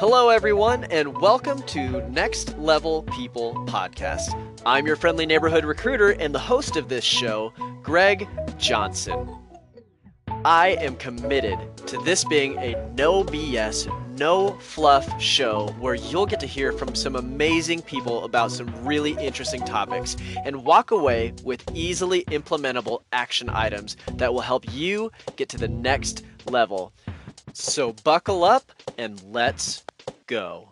Hello, everyone, and welcome to Next Level People Podcast. I'm your friendly neighborhood recruiter and the host of this show, Greg Johnson. I am committed to this being a no BS, no fluff show where you'll get to hear from some amazing people about some really interesting topics and walk away with easily implementable action items that will help you get to the next level. So buckle up and let's go.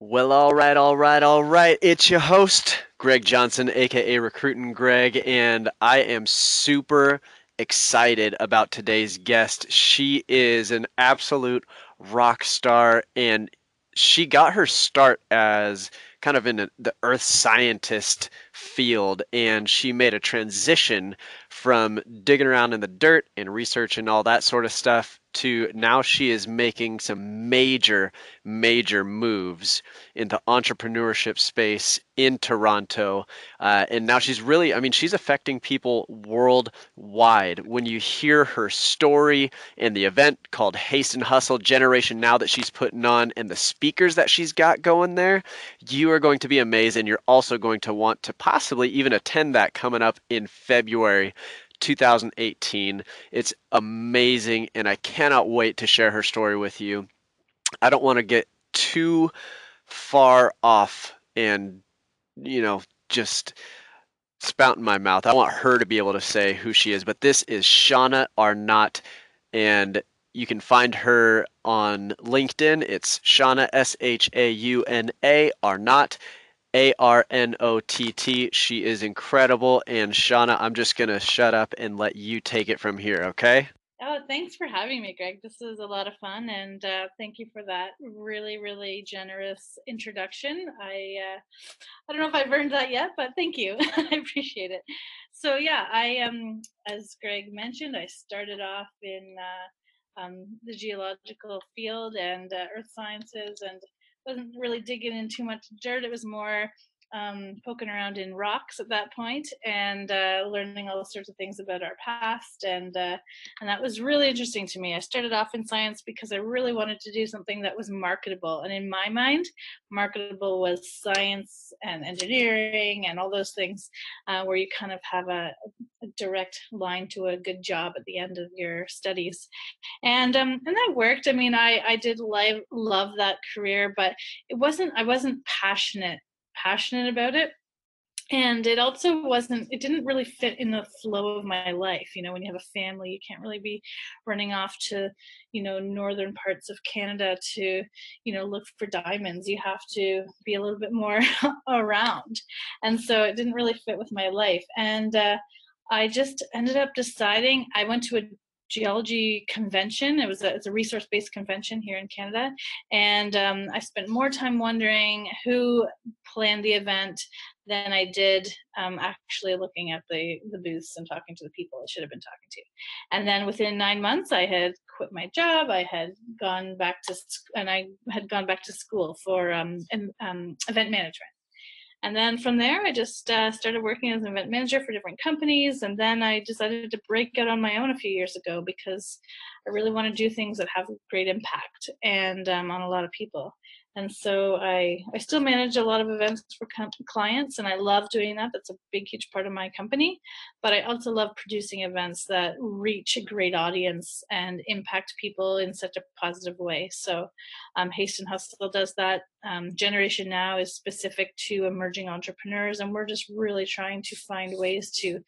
Well, all right, all right, all right. It's your host, Greg Johnson, aka Recruiting Greg, and I am super excited about today's guest. She is an absolute rock star, and she got her start as kind of in the earth scientist field, and she made a transition from digging around in the dirt and research and all that sort of stuff to now she is making some major, major moves in the entrepreneurship space in Toronto. Uh, and now she's really, I mean, she's affecting people worldwide. When you hear her story and the event called Haste and Hustle Generation Now that she's putting on and the speakers that she's got going there, you are going to be amazed. And you're also going to want to possibly even attend that coming up in February. 2018. It's amazing, and I cannot wait to share her story with you. I don't want to get too far off and, you know, just spout in my mouth. I want her to be able to say who she is, but this is Shauna Arnott, and you can find her on LinkedIn. It's Shauna, S H A U N A, Arnott. A R N O T T. She is incredible. And Shauna, I'm just going to shut up and let you take it from here, okay? Oh, thanks for having me, Greg. This is a lot of fun, and uh, thank you for that really, really generous introduction. I uh, I don't know if I've earned that yet, but thank you. I appreciate it. So yeah, I um as Greg mentioned, I started off in uh, um, the geological field and uh, earth sciences, and wasn't really digging in too much dirt. It was more um, poking around in rocks at that point and uh, learning all sorts of things about our past, and uh, and that was really interesting to me. I started off in science because I really wanted to do something that was marketable, and in my mind, marketable was science and engineering and all those things uh, where you kind of have a, a, direct line to a good job at the end of your studies, and um, and that worked. I mean, I I did love love that career, but it wasn't I wasn't passionate passionate about it. And it also wasn't it didn't really fit in the flow of my life you know when you have a family you can't really be running off to you know northern parts of canada to you know look for diamonds. You have to be a little bit more around. And so it didn't really fit with my life. And uh, i just ended up deciding i went to a geology convention. It was a, it's a resource-based convention here in Canada, and um, I spent more time wondering who planned the event than I did um, actually looking at the the booths and talking to the people I should have been talking to. And then within nine months, I had quit my job. I had gone back to and I had gone back to school for um, um, event management. And then from there, I just uh, started working as an event manager for different companies. And then I decided to break out on my own a few years ago because I really want to do things that have great impact and um, on a lot of people and so I I still manage a lot of events for clients, and I love doing that. That's a big, huge part of my company. But I also love producing events that reach a great audience and impact people in such a positive way. So, um, Haste and Hustle does that. Um, Generation Now is specific to emerging entrepreneurs, and we're just really trying to find ways to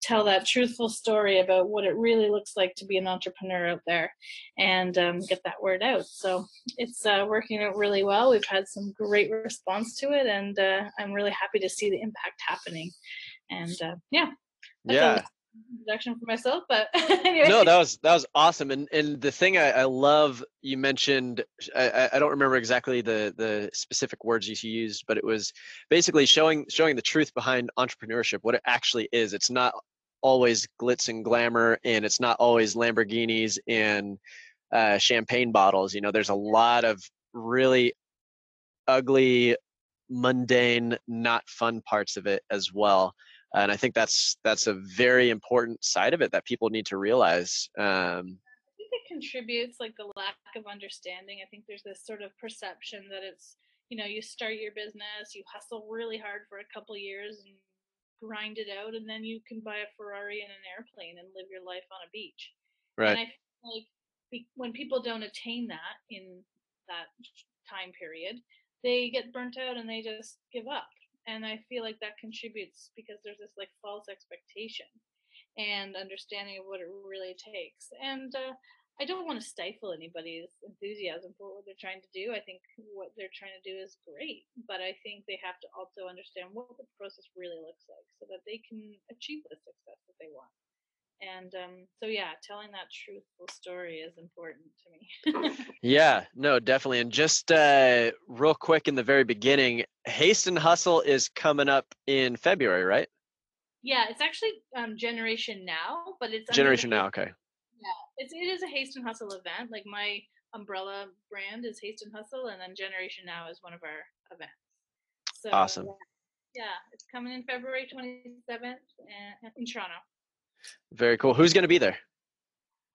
tell that truthful story about what it really looks like to be an entrepreneur out there and um, get that word out. So it's uh, working out really well. We've had some great response to it, and uh, I'm really happy to see the impact happening. And uh, yeah, yeah. Introduction for myself, but anyway. No, that was that was awesome. And and the thing I, I love you mentioned, I, I don't remember exactly the the specific words you used, but it was basically showing showing the truth behind entrepreneurship, what it actually is. It's not always glitz and glamour and it's not always lamborghinis and uh, champagne bottles you know there's a lot of really ugly mundane not fun parts of it as well and i think that's that's a very important side of it that people need to realize um, I think it contributes like the lack of understanding. I think there's this sort of perception that it's you know you start your business, you hustle really hard for a couple years and grind it out, and then you can buy a Ferrari and an airplane and live your life on a beach. Right. And I feel like when people don't attain that in that time period, they get burnt out and they just give up. And I feel like that contributes because there's this like false expectation and understanding of what it really takes. And uh, I don't want to stifle anybody's enthusiasm for what they're trying to do. I think what they're trying to do is great, but I think they have to also understand what the process really looks like so that they can achieve the success that they want. And um, so, yeah, telling that truthful story is important to me. yeah, no, definitely. And just uh, real quick in the very beginning, Haste and Hustle is coming up in February, right? Yeah, it's actually um, Generation Now, but it's Generation Now. Okay. Yeah, it's it is a Haste and Hustle event. Like my umbrella brand is Haste and Hustle, and then Generation Now is one of our events. So, awesome. Yeah, yeah it's coming in February 27th in Toronto. Very cool. Who's going to be there?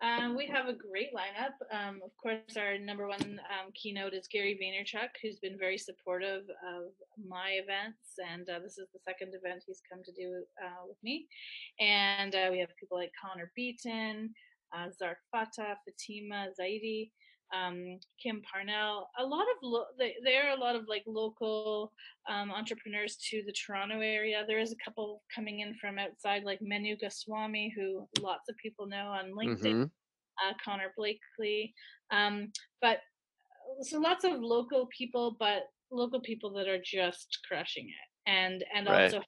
Um, we have a great lineup. Um, of course, our number one um, keynote is Gary Vaynerchuk, who's been very supportive of my events, and uh, this is the second event he's come to do uh, with me. And uh, we have people like Connor Beaton, uh, Zark Fatah, Fatima Zaidi, um, Kim Parnell. A lot of lo- there are a lot of like local um, entrepreneurs to the Toronto area. There is a couple coming in from outside, like Manu Goswami, who lots of people know on LinkedIn. Mm-hmm. Uh, Connor Blakley, um, but uh, so lots of local people, but local people that are just crushing it, and and right. also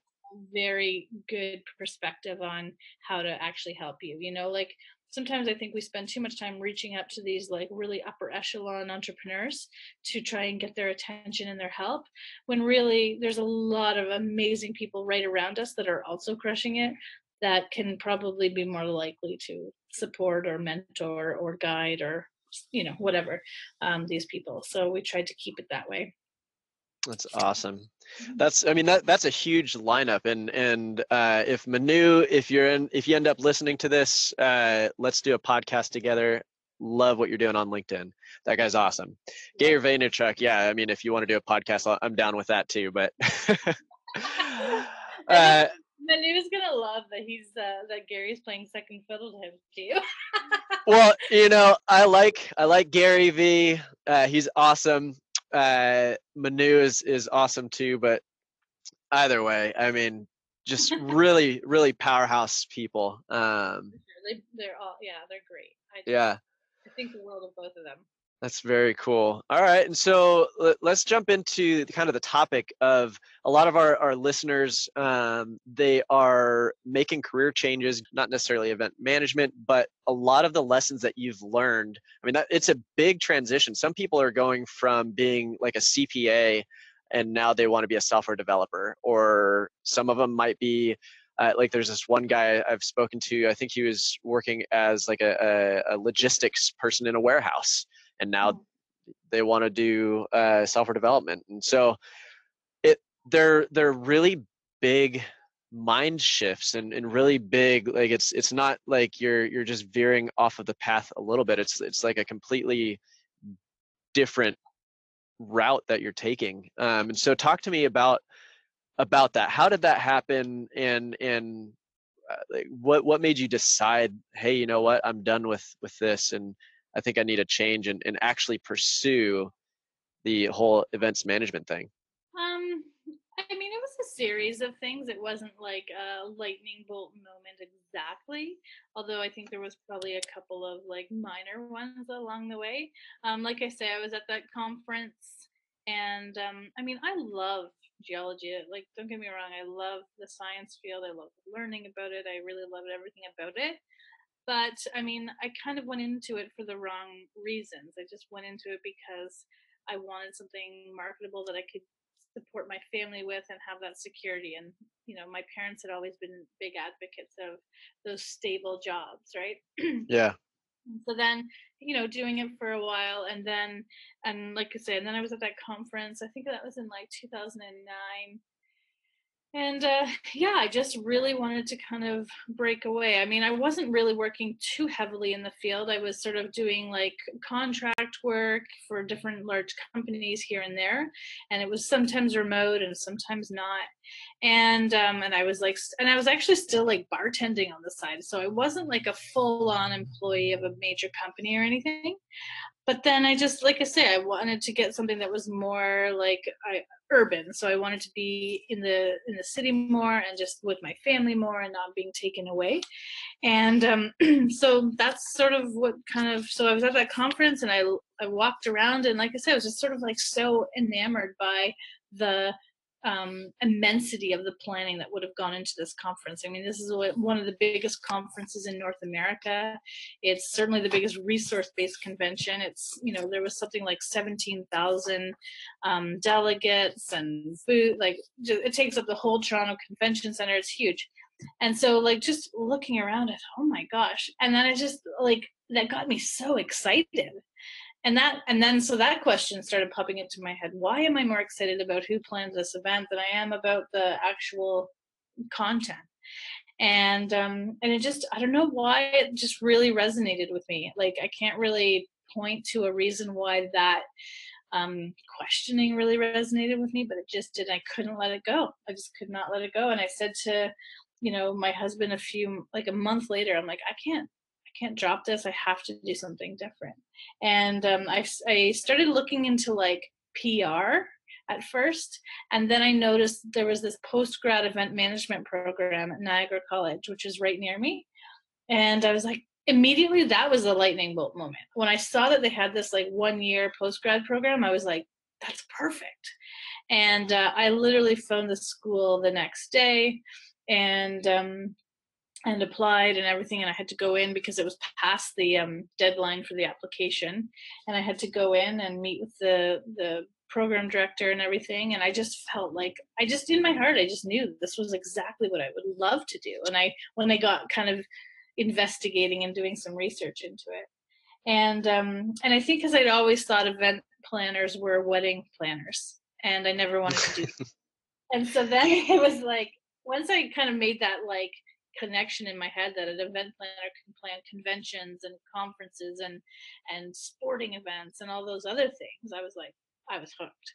very good perspective on how to actually help you. You know, like sometimes I think we spend too much time reaching up to these like really upper echelon entrepreneurs to try and get their attention and their help when really there's a lot of amazing people right around us that are also crushing it that can probably be more likely to support or mentor or guide or you know whatever um, these people. So we tried to keep it that way that's awesome. Mm-hmm. That's I mean that that's a huge lineup and and uh, if Manu if you're in if you end up listening to this uh, let's do a podcast together. Love what you're doing on LinkedIn. That guy's awesome. Gary Vaynerchuk, yeah. I mean, if you want to do a podcast, I'm down with that too. But uh, Manu's gonna love that he's uh, that Gary's playing second fiddle to him too. well, you know, I like I like Gary V. Uh, he's awesome uh, Manu is is awesome too. But either way, I mean, just really really powerhouse people. Um, they they're all yeah they're great. I yeah. I think the world of both of them. That's very cool. All right. And so let's jump into kind of the topic of a lot of our, our listeners. Um, they are making career changes, not necessarily event management, but a lot of the lessons that you've learned. I mean, that, it's a big transition. Some people are going from being like a CPA and now they want to be a software developer, or some of them might be uh, like there's this one guy I've spoken to. I think he was working as like a, a, a logistics person in a warehouse, and now mm. they want to do uh, software development and so it they're they're really big mind shifts and, and really big like it's it's not like you're you're just veering off of the path a little bit it's it's like a completely different route that you're taking um, and so talk to me about about that how did that happen and and uh, like what what made you decide hey you know what i'm done with with this and I think I need a change and, and actually pursue the whole events management thing? Um, I mean, it was a series of things. It wasn't like a lightning bolt moment exactly, although I think there was probably a couple of like minor ones along the way. Um, like I say, I was at that conference, and um, I mean, I love geology. Like, don't get me wrong, I love the science field. I love learning about it. I really love everything about it but I mean, I kind of went into it for the wrong reasons. I just went into it because I wanted something marketable that I could support my family with and have that security. And, you know, my parents had always been big advocates of those stable jobs, right? yeah. So then, you know, doing it for a while and then, and like I said, and then I was at that conference, I think that was in like 2009 and uh, yeah, I just really wanted to kind of break away. I mean, I wasn't really working too heavily in the field. I was sort of doing like contract work for different large companies here and there, and it was sometimes remote and sometimes not. And um, and I was like, and I was actually still like bartending on the side, so I wasn't like a full-on employee of a major company or anything but then I just like I say I wanted to get something that was more like I, urban. So I wanted to be in the in the city more and just with my family more and not being taken away. And um, so that's sort of what kind of so I was at that conference and I I walked around and like I said I was just sort of like so enamored by the um, immensity of the planning that would have gone into this conference. I mean, this is one of the biggest conferences in North America. It's certainly the biggest resource-based convention. It's you know there was something like seventeen thousand um, delegates and food. Like it takes up the whole Toronto Convention Center. It's huge, and so like just looking around at oh my gosh, and then I just like that got me so excited and that and then so that question started popping into my head. Why am i more excited about who plans this event than i am about the actual content? And um and it just i don't know why it just really resonated with me. Like i can't really point to a reason why that um questioning really resonated with me but it just did i couldn't let it go. I just could not let it go. And i said to you know my husband a few like a month later i'm like i can't can't drop this. I have to do something different. And um, I, I started looking into like PR at first. And then I noticed there was this post grad event management program at Niagara College, which is right near me. And I was like, immediately that was a lightning bolt moment. When I saw that they had this like one year post grad program, I was like, that's perfect. And uh, I literally phoned the school the next day and um, and applied and everything and i had to go in because it was past the um, deadline for the application. And i had to go in and meet with the the program director and everything and i just felt like i just in my heart i just knew this was exactly what i would love to do. And i when i got kind of investigating and doing some research into it. And um and i think because i'd always thought event planners were wedding planners and i never wanted to do and so then it was like once i kind of made that like connection in my head that an event planner can plan conventions and conferences and and sporting events and all those other things i was like i was hooked.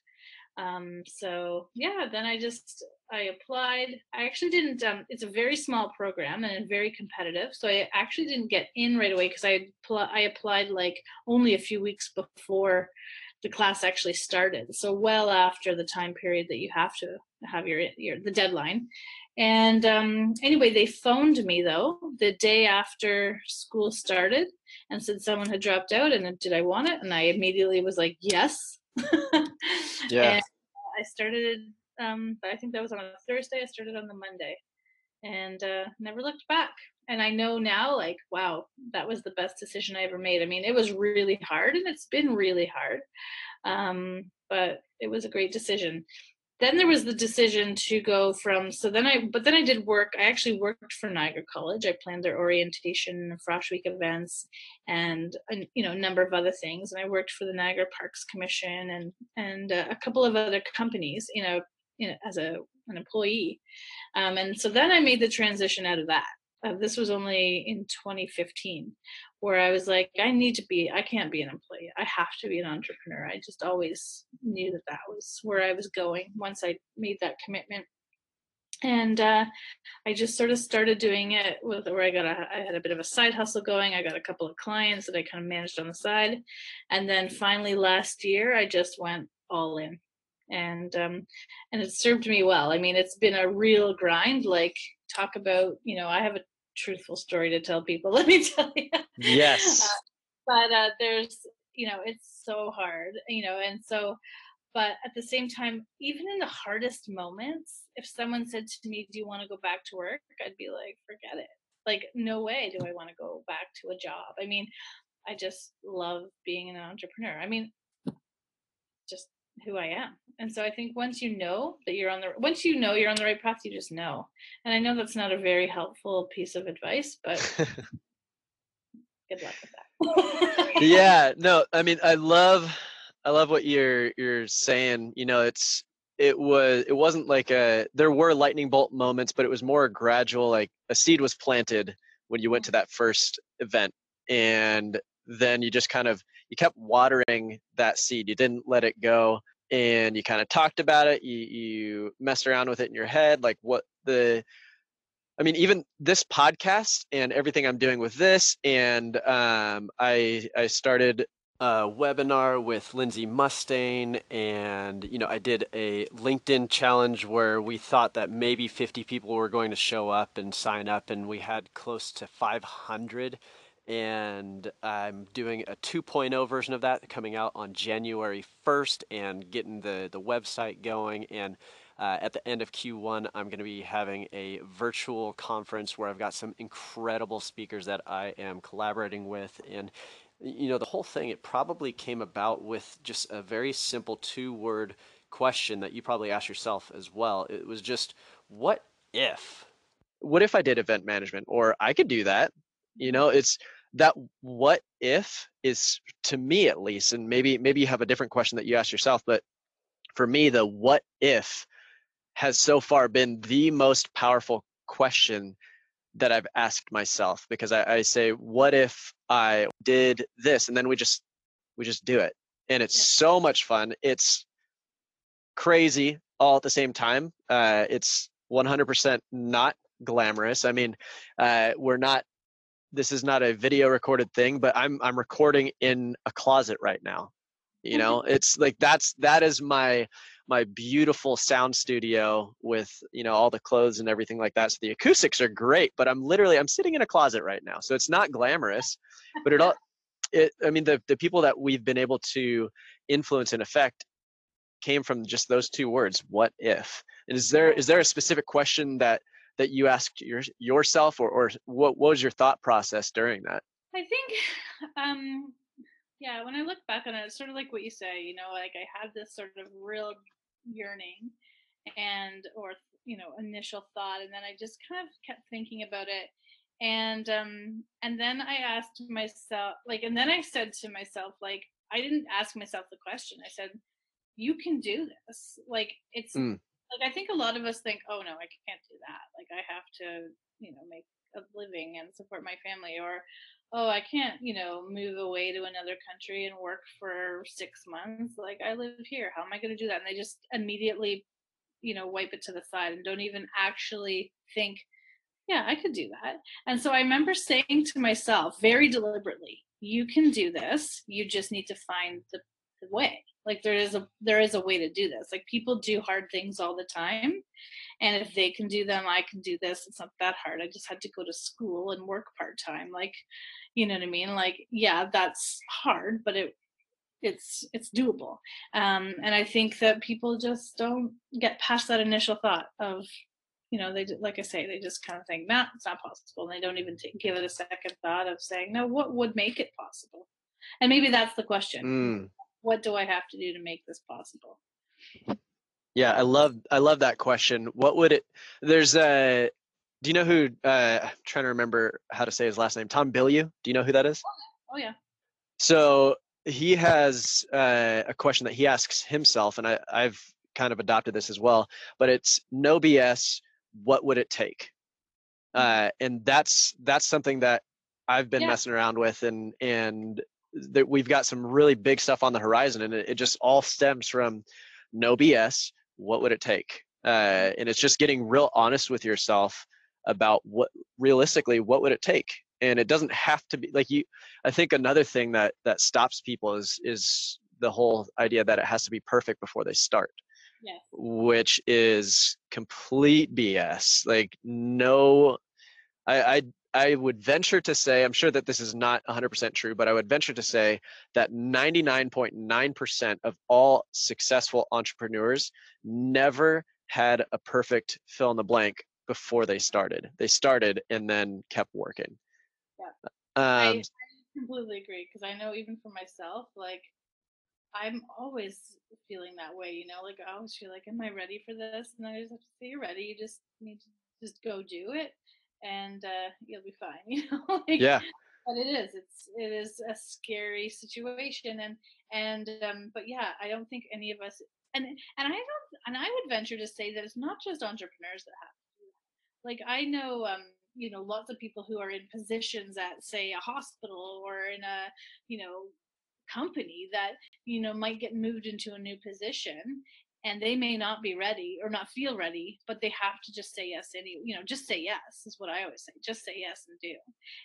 Um, so yeah then i just i applied. I actually didn't um, it's a very small program and very competitive so i actually didn't get in right away because i pl- i applied like only a few weeks before the class actually started so well after the time period that you have to have your your the deadline and um, anyway, they phoned me though the day after school started and said someone had dropped out and did I want it? And I immediately was like, yes. yeah. And I started, um, I think that was on a Thursday. I started on the Monday and uh, never looked back. And I know now, like, wow, that was the best decision I ever made. I mean, it was really hard and it's been really hard. Um, but it was a great decision then there was the decision to go from so then i but then i did work i actually worked for niagara college. I planned their orientation frosh week events and you know a number of other things. And i worked for the niagara parks commission and and uh, a couple of other companies you know, you know as a an employee. Um, and so then i made the transition out of that. Uh, this was only in 2015 where I was like, I need to be, I can't be an employee. I have to be an entrepreneur. I just always knew that that was where I was going once I made that commitment. And uh, I just sort of started doing it with where I got a, I had a bit of a side hustle going. I got a couple of clients that I kind of managed on the side. And then finally last year, I just went all in and um and it served me well i mean it's been a real grind like talk about you know i have a truthful story to tell people let me tell you yes. Uh, but uh, there's you know it's so hard you know and so but at the same time even in the hardest moments if someone said to me do you want to go back to work? I'd be like forget it. Like no way do i want to go back to a job. I mean i just love being an entrepreneur. I mean just who I am. And so I think once you know that you're on the once you know you're on the right path, you just know. And I know that's not a very helpful piece of advice, but good luck with that. yeah, no, I mean I love I love what you're you're saying. You know, it's it was it wasn't like a there were lightning bolt moments but it was more gradual like a seed was planted when you went to mm-hmm. that first event and then you just kind of you kept watering that seed you didn't let it go and you kind of talked about it you you messed around with it in your head like what the I mean, even this podcast and everything I'm doing with this, and um, I I started a webinar with Lindsey Mustain, and you know, I did a LinkedIn challenge where we thought that maybe 50 people were going to show up and sign up, and we had close to 500. And I'm doing a 2.0 version of that coming out on January 1st, and getting the the website going and uh, at the end of Q1, I'm going to be having a virtual conference where I've got some incredible speakers that I am collaborating with. And, you know, the whole thing, it probably came about with just a very simple two word question that you probably asked yourself as well. It was just, what if? What if I did event management? Or I could do that. You know, it's that what if is to me at least, and maybe maybe you have a different question that you ask yourself, but for me, the what if has so far been the most powerful question that I've asked myself because I, I, say, what if I did this? And then we just we just do it. And it's yeah. so much fun. It's crazy all at the same time. Uh, it's 100% not glamorous. I mean, uh, we're not. This is not a video recorded thing, but I'm I'm recording in a closet right now. You mm-hmm. know, it's like that's that is my my beautiful sound studio with you know all the clothes and everything like that. So the acoustics are great but i'm literally i'm sitting in a closet right now. So it's not glamorous but it all it i mean the, the people that we've been able to influence and affect came from just those two words what if? And is there is there a specific question that that you asked your, yourself or, or what, what was your thought process during that i think um yeah when i look back on it it's sort of like what you say you know like i had this sort of real yearning and or you know initial thought and then i just kind of kept thinking about it and um and then i asked myself like and then i said to myself like i didn't ask myself the question i said you can do this like it's mm. Like i think a lot of us think oh no i can't do that. Like i have to you know make a living and support my family or oh i can't you know move away to another country and work for six months. Like i live here. How am i going to do that? And they just immediately you know wipe it to the side and don't even actually think yeah i could do that. And so i remember saying to myself very deliberately you can do this. You just need to find the, way. Like there is a there is a way to do this. Like people do hard things all the time and if they can do them i can do this it's not that hard. I just had to go to school and work part-time like you know what i mean? Like yeah that's hard but it it's it's doable. Um and i think that people just don't get past that initial thought of you know they like i say they just kind of think nah it's not possible and they don't even give it a second thought of saying no what would make it possible? And maybe that's the question. Mm. What do i have to do to make this possible yeah i love i love that question what would it there's a do you know who? Uh, I'm trying to remember how to say his last name. Tom Bilyeu. Do you know who that is? Oh yeah. So he has uh, a question that he asks himself, and I, I've kind of adopted this as well. But it's no BS. What would it take? Mm-hmm. Uh, and that's that's something that I've been yeah. messing around with, and and that we've got some really big stuff on the horizon, and it, it just all stems from no BS. What would it take? Uh, and it's just getting real honest with yourself about what realistically what would it take and it doesn't have to be like you i think another thing that that stops people is is the whole idea that it has to be perfect before they start yes. which is complete bs like no I, I I would venture to say, I'm sure that this is not 100% true, but I would venture to say that 99.9% of all successful entrepreneurs never had a perfect fill in the blank before they started. They started and then kept working. Yeah. Um, I, I completely agree because I know even for myself, like I'm always feeling that way, you know, like I always feel like, am I ready for this? And I just have to say, you're ready. You just need to just go do it and uh, you'll be fine, you know? like, yeah. but it is it's it is a scary situation and and um but yeah i don't think any of us and and i don't and i would venture to say that it's not just entrepreneurs that have to do that. like i know um you know lots of people who are in positions at say a hospital or in a you know company that you know might get moved into a new position and they may not be ready or not feel ready but they have to just say yes any you know just say yes is what i always say just say yes and do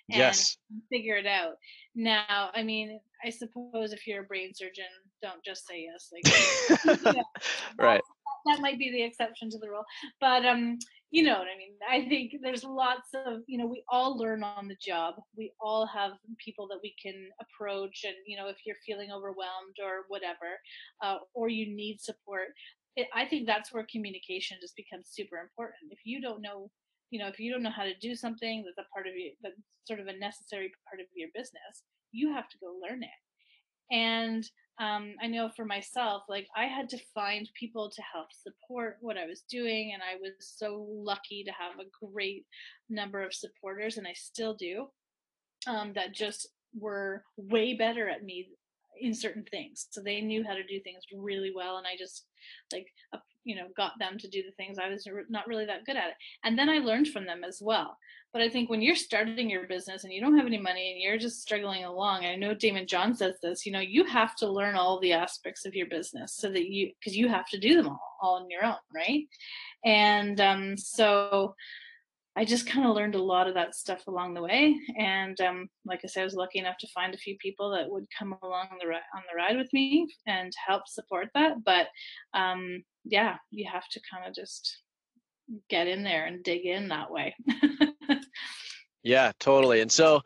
and yes. figure it out. Now i mean i suppose if you're a brain surgeon don't just say yes like right. that might be the exception to the rule but um you know what i mean? I think there's lots of you know we all learn on the job. We all have people that we can approach and you know if you're feeling overwhelmed or whatever uh, or you need support it, i think that's where communication just becomes super important. If you don't know you know if you don't know how to do something that's a part of you that's sort of a necessary part of your business you have to go learn it. And um, I know for myself, like I had to find people to help support what I was doing. And I was so lucky to have a great number of supporters, and I still do, um, that just were way better at me in certain things. So they knew how to do things really well. And I just like you know got them to do the things i was not really that good at it and then i learned from them as well but i think when you're starting your business and you don't have any money and you're just struggling along i know Daymond John says this you know you have to learn all the aspects of your business so that you because you have to do them all, all on your own right and um, so I just kind of learned a lot of that stuff along the way, and um, like I said, I was lucky enough to find a few people that would come along the on the ride with me and help support that. But um, yeah, you have to kind of just get in there and dig in that way. yeah, totally. And so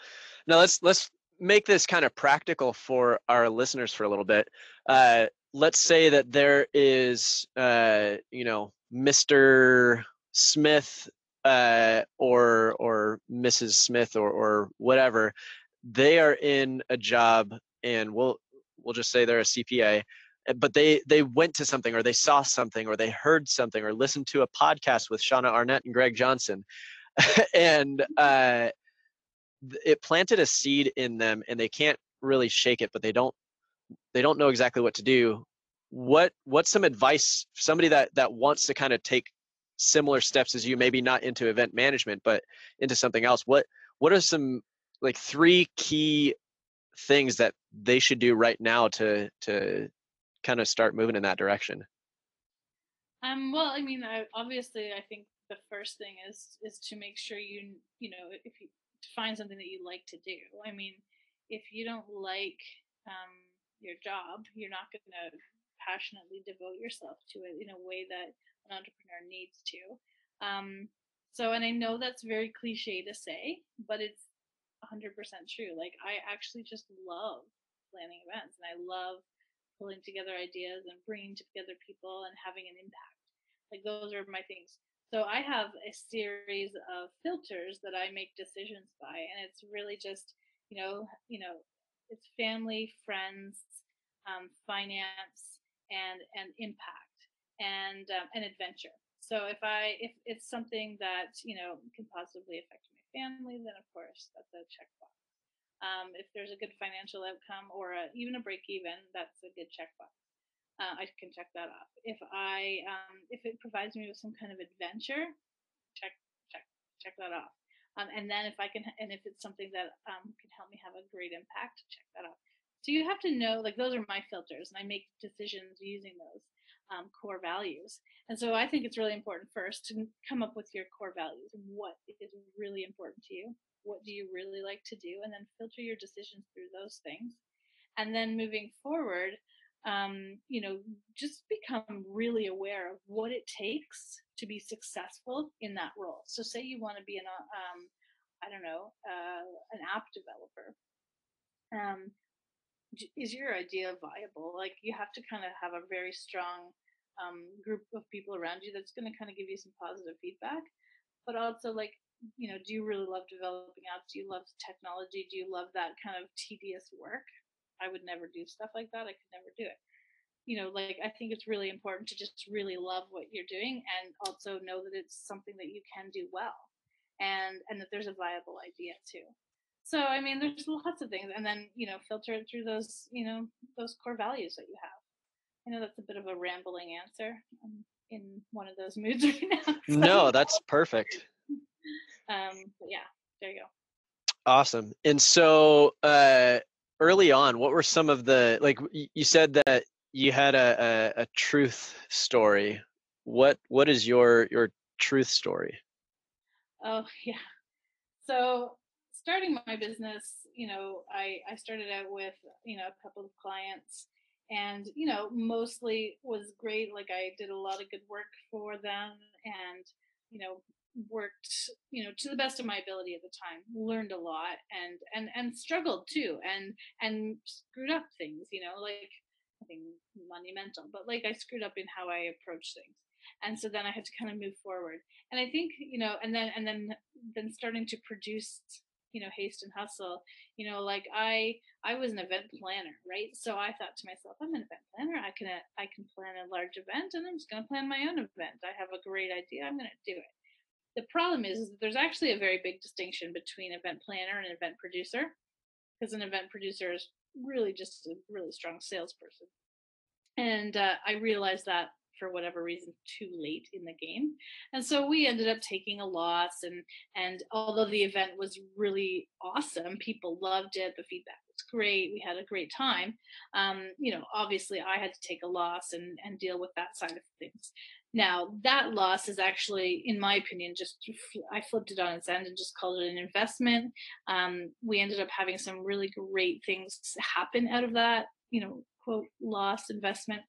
now let's let's make this kind of practical for our listeners for a little bit. Uh, let's say that there is, uh, you know, Mr. Smith uh, or or Mrs. Smith or or whatever, they are in a job, and we'll we'll just say they're a CPA, eh, but they they went to something or they saw something or they heard something or listened to a podcast with Shauna Arnott and Greg Johnson, and uh, it planted a seed in them, and they can't really shake it, but they don't they don't know exactly what to do. What what's some advice somebody that that wants to kind of take similar steps as you maybe not into event management but into something else? What what are some like three key things that they should do right now to to kind of start moving in that direction? Um well i mean I, obviously i think the first thing is is to make sure you you know if you find something that you like to do i mean if you don't like um your job you're not going to passionately devote yourself to it in a way that an entrepreneur needs to. Um, so, and I know that's very cliche to say, but it's 100% true. Like, I actually just love planning events and I love pulling together ideas and bringing together people and having an impact. Like, those are my things. So, I have a series of filters that I make decisions by, and it's really just, you know, you know, it's family, friends, um, finance, and and impact and um, an adventure. So if I if it's something that you know can possibly affect my family, then of course that's a checkbox. Um, if there's a good financial outcome or a, even a break even, that's a good checkbox. Uh, I can check that off. If I um, if it provides me with some kind of adventure, check check check that off. Um, and then if I can and if it's something that um, can help me have a great impact, check that off. So you have to know like those are my filters, and I make decisions using those um, core values. And so I think it's really important first to come up with your core values. What is really important to you? What do you really like to do? And then filter your decisions through those things. And then moving forward, um, you know, just become really aware of what it takes to be successful in that role. So, say you want to be an, um, I don't know, uh, an app developer. Um, is your idea viable? Like you have to kind of have a very strong um, group of people around you that's going to kind of give you some positive feedback, but also like you know, do you really love developing apps? Do you love technology? Do you love that kind of tedious work? I would never do stuff like that. I could never do it. You know, like I think it's really important to just really love what you're doing and also know that it's something that you can do well and and that there's a viable idea too. so I mean, there's lots of things, and then you know, filter it through those you know those core values that you have. I know that's a bit of a rambling answer. I'm in one of those moods right now. So. No, that's perfect. um, yeah, there you go. Awesome. And so, uh, early on, what were some of the like you said that you had a, a, a truth story. What what is your your truth story? Oh yeah. So starting my business, you know, I I started out with you know a couple of clients, and you know mostly was great. Like I did a lot of good work for them, and you know worked you know to the best of my ability at the time learned a lot and and and struggled too and and screwed up things you know like nothing monumental but like i screwed up in how i approach things. And so then i had to kind of move forward. And i think you know and then and then then starting to produce you know haste and hustle you know like i i was an event planner right? So i thought to myself i'm an event planner. I can uh, i can plan a large event and i'm just going to plan my own event. I have a great idea. I'm going to do it the problem is, is there's actually a very big distinction between event planner and event producer, because an event producer is really just a really strong salesperson. And uh, I realized that for whatever reason too late in the game and so we ended up taking a loss and and although the event was really awesome people loved it the feedback was great we had a great time um, you know obviously i had to take a loss and and deal with that side of things now, that loss is actually, in my opinion, just I flipped it on its end and just called it an investment. Um, we ended up having some really great things happen out of that, you know, quote, loss investment.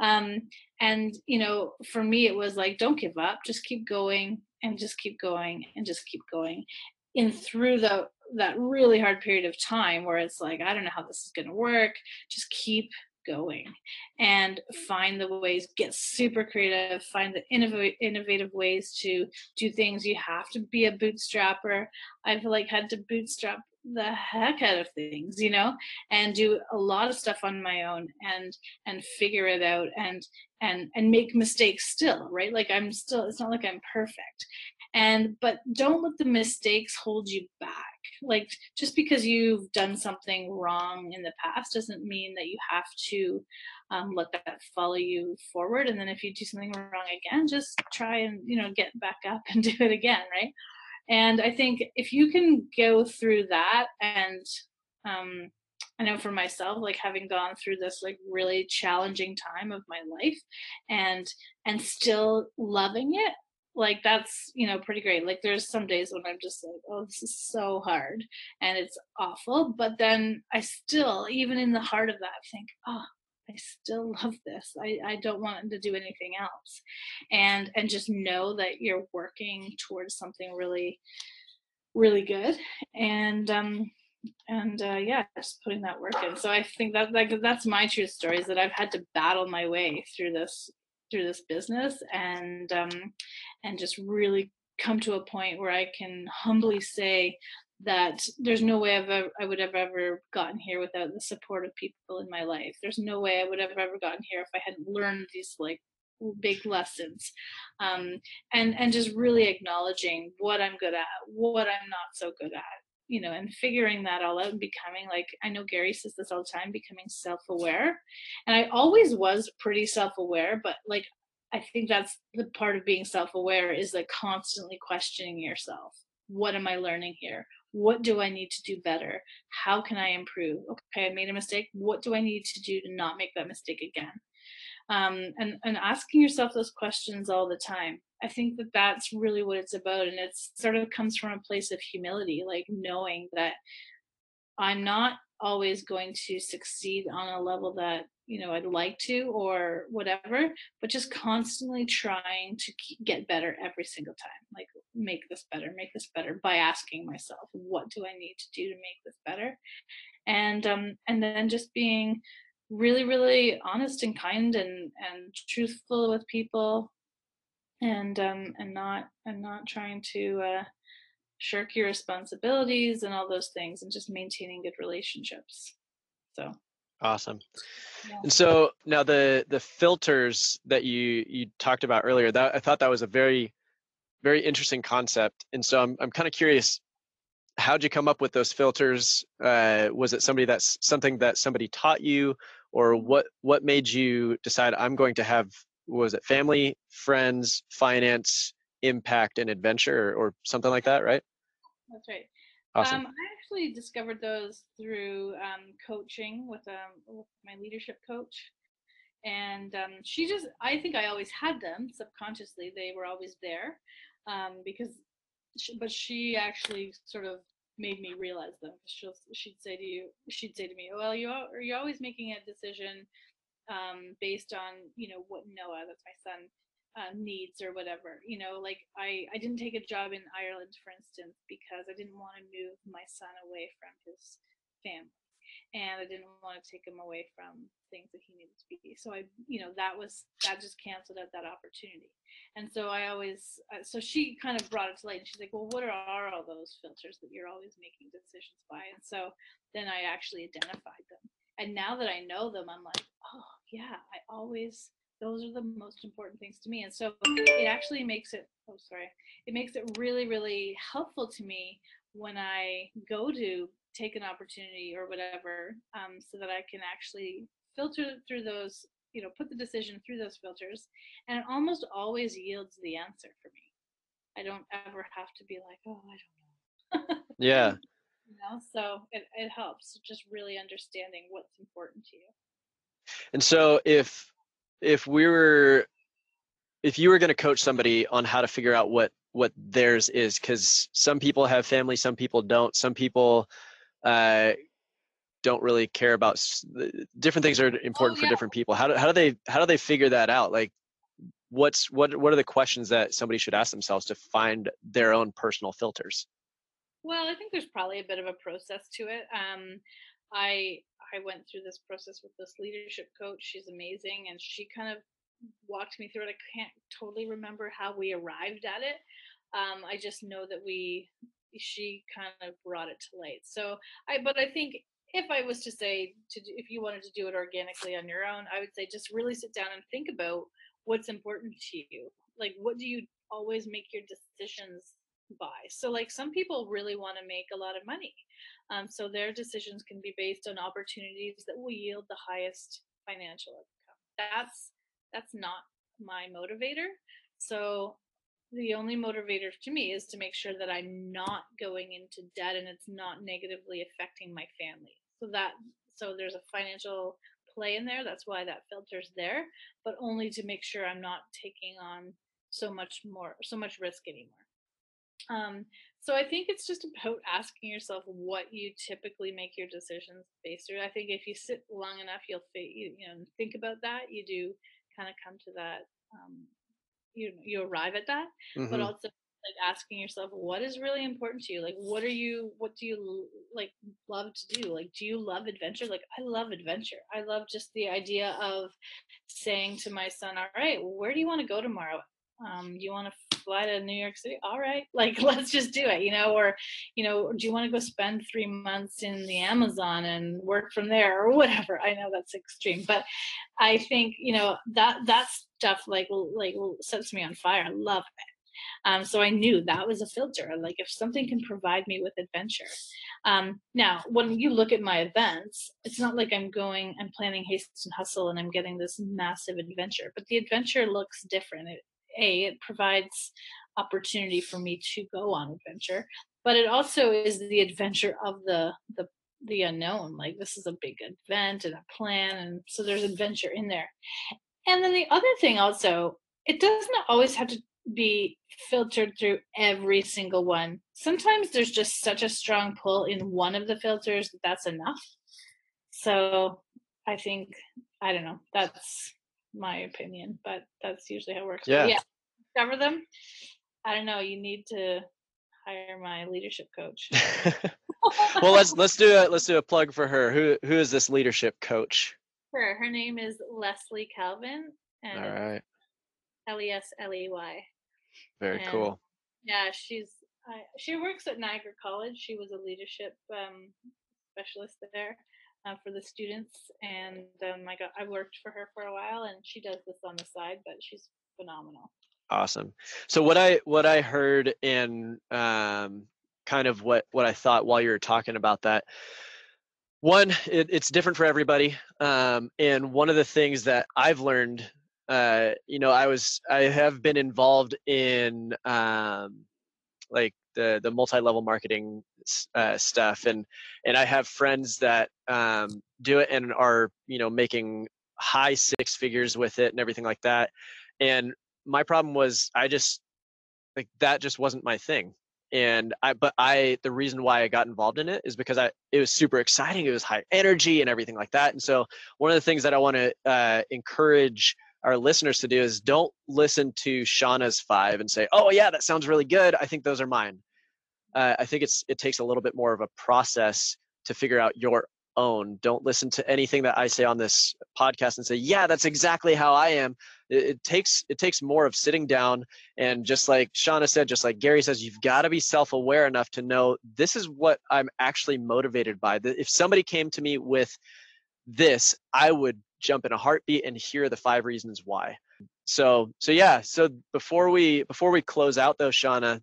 Um, and, you know, for me, it was like, don't give up, just keep going and just keep going and just keep going. And through the that really hard period of time where it's like, I don't know how this is going to work, just keep going and find the ways get super creative find the innovative innovative ways to do things. You have to be a bootstrapper. I've like had to bootstrap the heck out of things you know and do a lot of stuff on my own and and figure it out and and and make mistakes still right? Like i'm still it's not like i'm perfect. And but don't let the mistakes hold you back like just because you've done something wrong in the past doesn't mean that you have to um, let that follow you forward. And then if you do something wrong again just try and you know get back up and do it again right? And i think if you can go through that and um, I know for myself, like having gone through this like really challenging time of my life and and still loving it like that's you know pretty great. Like there's some days when i'm just like oh this is so hard and it's awful but then i still even in the heart of that think oh i still love this. I, I don't want to do anything else. And and just know that you're working towards something really really good and um and uh, yeah just putting that work in. So i think that like that's my true story is that i've had to battle my way through this through this business and um, and just really come to a point where I can humbly say that there's no way I've ever, I would have ever gotten here without the support of people in my life. There's no way I would have ever gotten here if I hadn't learned these like big lessons um, and and just really acknowledging what i'm good at what i'm not so good at you know, and figuring that all out and becoming like I know Gary says this all the time, becoming self-aware. And I always was pretty self-aware, but like I think that's the part of being self-aware is like constantly questioning yourself. What am I learning here? What do I need to do better? How can I improve? Okay, I made a mistake. What do I need to do to not make that mistake again? Um, and and asking yourself those questions all the time I think that that's really what it's about. And it sort of comes from a place of humility, like knowing that I'm not always going to succeed on a level that, you know, I'd like to or whatever, but just constantly trying to get better every single time. Like, make this better, make this better by asking myself, what do I need to do to make this better? And, um, and then just being really, really honest and kind and, and truthful with people and um, and not and not trying to uh, shirk your responsibilities and all those things, and just maintaining good relationships. So awesome. Yeah. And so now the the filters that you you talked about earlier, that I thought that was a very very interesting concept. And so I'm I'm kind of curious how'd you come up with those filters? Uh, was it somebody that's something that somebody taught you, or what what made you decide I'm going to have was it family, friends, finance, impact, and adventure, or, or something like that, right? That's right. Awesome. Um, I actually discovered those through um, coaching with, um, with my leadership coach. And um, she just, I think I always had them subconsciously. They were always there um, because, she, but she actually sort of made me realize them. She'll, she'd say to you, she'd say to me, well, you are, you're always making a decision um, based on, you know, what Noah, that's my son, uh, needs or whatever you know like i i didn't take a job in ireland for instance because i didn't want to move my son away from his family and i didn't want to take him away from things that he needed to be so i you know that was that just canceled out that opportunity and so i always uh, so she kind of brought it to light and she's like well what are all those filters that you're always making decisions by? And so then i actually identified them and now that i know them i'm like oh yeah i always those are the most important things to me. And so it actually makes it oh sorry. It makes it really really helpful to me when i go to take an opportunity or whatever um, so that i can actually filter through those you know put the decision through those filters. And it almost always yields the answer for me. I don't ever have to be like oh i don't know. Yeah. You know so it, it helps just really understanding what's important to you. And so if if we were if you were going to coach somebody on how to figure out what what theirs is because some people have family some people don't. Some people uh, don't really care about different things are important oh, yeah. for different people. How do, how do they how do they figure that out? Like what's what what are the questions that somebody should ask themselves to find their own personal filters? Well i think there's probably a bit of a process to it. Um, i I went through this process with this leadership coach. She's amazing, and she kind of walked me through it. I can't totally remember how we arrived at it. Um, I just know that we, she kind of brought it to light. So I, but I think if I was to say to if you wanted to do it organically on your own, I would say just really sit down and think about what's important to you. Like, what do you always make your decisions by? So, like, some people really want to make a lot of money. Um, so their decisions can be based on opportunities that will yield the highest financial outcome. That's that's not my motivator. So the only motivator to me is to make sure that I'm not going into debt and it's not negatively affecting my family. So that so there's a financial play in there. That's why that filter's there, but only to make sure I'm not taking on so much more so much risk anymore. Um, so I think it's just about asking yourself what you typically make your decisions based on. I think if you sit long enough, you'll you, you know think about that. You do kind of come to that. Um, you you arrive at that, mm-hmm. but also like asking yourself what is really important to you like what are you what do you like love to do like do you love adventure like i love adventure i love just the idea of saying to my son all right well, where do you want to go tomorrow um, you want to fly to New York City? All right, like let's just do it, you know, or you know, do you want to go spend three months in the Amazon and work from there or whatever? I know that's extreme, but I think you know that that stuff like like sets me on fire. I love it. Um, so I knew that was a filter. Like if something can provide me with adventure. Um, now, when you look at my events, it's not like I'm going, I'm planning haste and hustle, and I'm getting this massive adventure. But the adventure looks different. It, a it provides opportunity for me to go on adventure but it also is the adventure of the the the unknown like this is a big event and a plan and so there's adventure in there. And then the other thing also it doesn't always have to be filtered through every single one. Sometimes there's just such a strong pull in one of the filters that that's enough. So i think i don't know that's my opinion, but that's usually how it works. Yeah. yeah. Discover them. I don't know. You need to hire my leadership coach. well, let's let's do a let's do a plug for her. Who who is this leadership coach? Her her name is Lesley Calvin. And All right. L E S L E Y. Very and, cool. Yeah, she's uh, she works at Niagara College. She was a leadership um, specialist there uh, for the students. And um, I got I worked for her for a while, and she does this on the side, but she's phenomenal. Awesome. So what I what I heard in um, kind kind of what what I thought while you were talking about that. One, it, it's different for everybody, um, and one of the things that I've learned, uh, you know, I was I have been involved in um, like the the multi-level marketing uh, stuff, and and I have friends that um, do it and are you know making high six figures with it and everything like that. And my problem was I just like that just wasn't my thing and i but i the reason why i got involved in it is because i it was super exciting it was high energy and everything like that and so one of the things that i want to uh, encourage our listeners to do is don't listen to shauna's five and say oh yeah that sounds really good i think those are mine uh, i think it's it takes a little bit more of a process to figure out your own. Don't listen to anything that I say on this podcast and say, "Yeah, that's exactly how I am." It, it, takes it takes more of sitting down and just like Shauna said, just like Gary says, you've got to be self-aware enough to know this is what I'm actually motivated by. If somebody came to me with this, I would jump in a heartbeat and hear the five reasons why. So so yeah. So before we before we close out though, Shauna,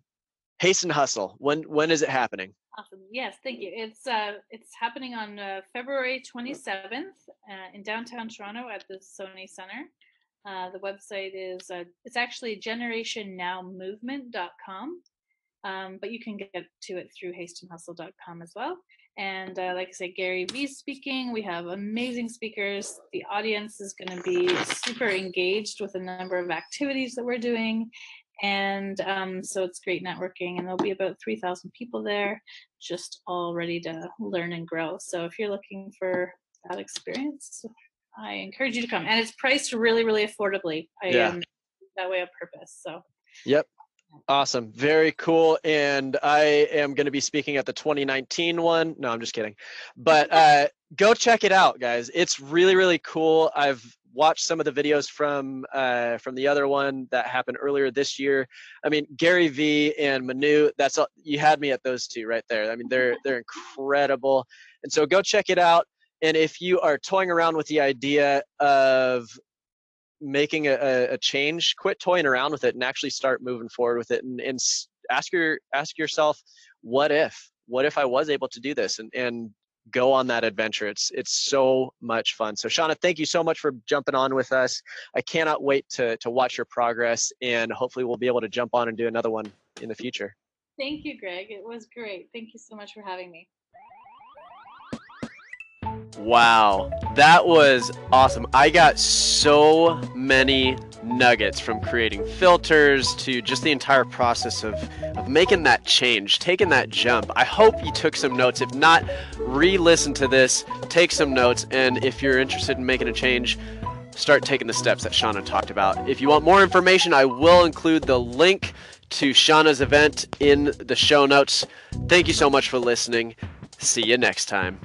Haste and Hustle. When when is it happening? Awesome. Yes, thank you. It's uh, it's happening on uh, February 27th uh, in downtown Toronto at the Sony Center. Uh, the website is uh, it's actually generationnowmovement.com, um, but you can get to it through hastenhustle.com as well. And uh, like I said, Gary Vee speaking. We have amazing speakers. The audience is going to be super engaged with a number of activities that we're doing and um, so it's great networking and there'll be about 3000 people there just all ready to learn and grow so if you're looking for that experience i encourage you to come and it's priced really really affordably i yeah. am that way on purpose so yep Awesome. Very cool. And I am going to be speaking at the 2019 one. No, I'm just kidding. But uh, go check it out, guys. It's really, really cool. I've watched some of the videos from uh, from the other one that happened earlier this year. I mean, Gary Vee and Manu. That's all, you had me at those two right there. I mean, they're they're incredible. And so go check it out. And if you are toying around with the idea of making a, a change, quit toying around with it and actually start moving forward with it. And, and ask your ask yourself, what if? What if I was able to do this? And and go on that adventure. It's it's so much fun. So Shauna, thank you so much for jumping on with us. I cannot wait to to watch your progress and hopefully we'll be able to jump on and do another one in the future. Thank you, Greg. It was great. Thank you so much for having me. Wow, that was awesome. I got so many nuggets from creating filters to just the entire process of, of making that change, taking that jump. I hope you took some notes. If not, re listen to this, take some notes, and if you're interested in making a change, start taking the steps that Shauna talked about. If you want more information, I will include the link to Shauna's event in the show notes. Thank you so much for listening. See you next time.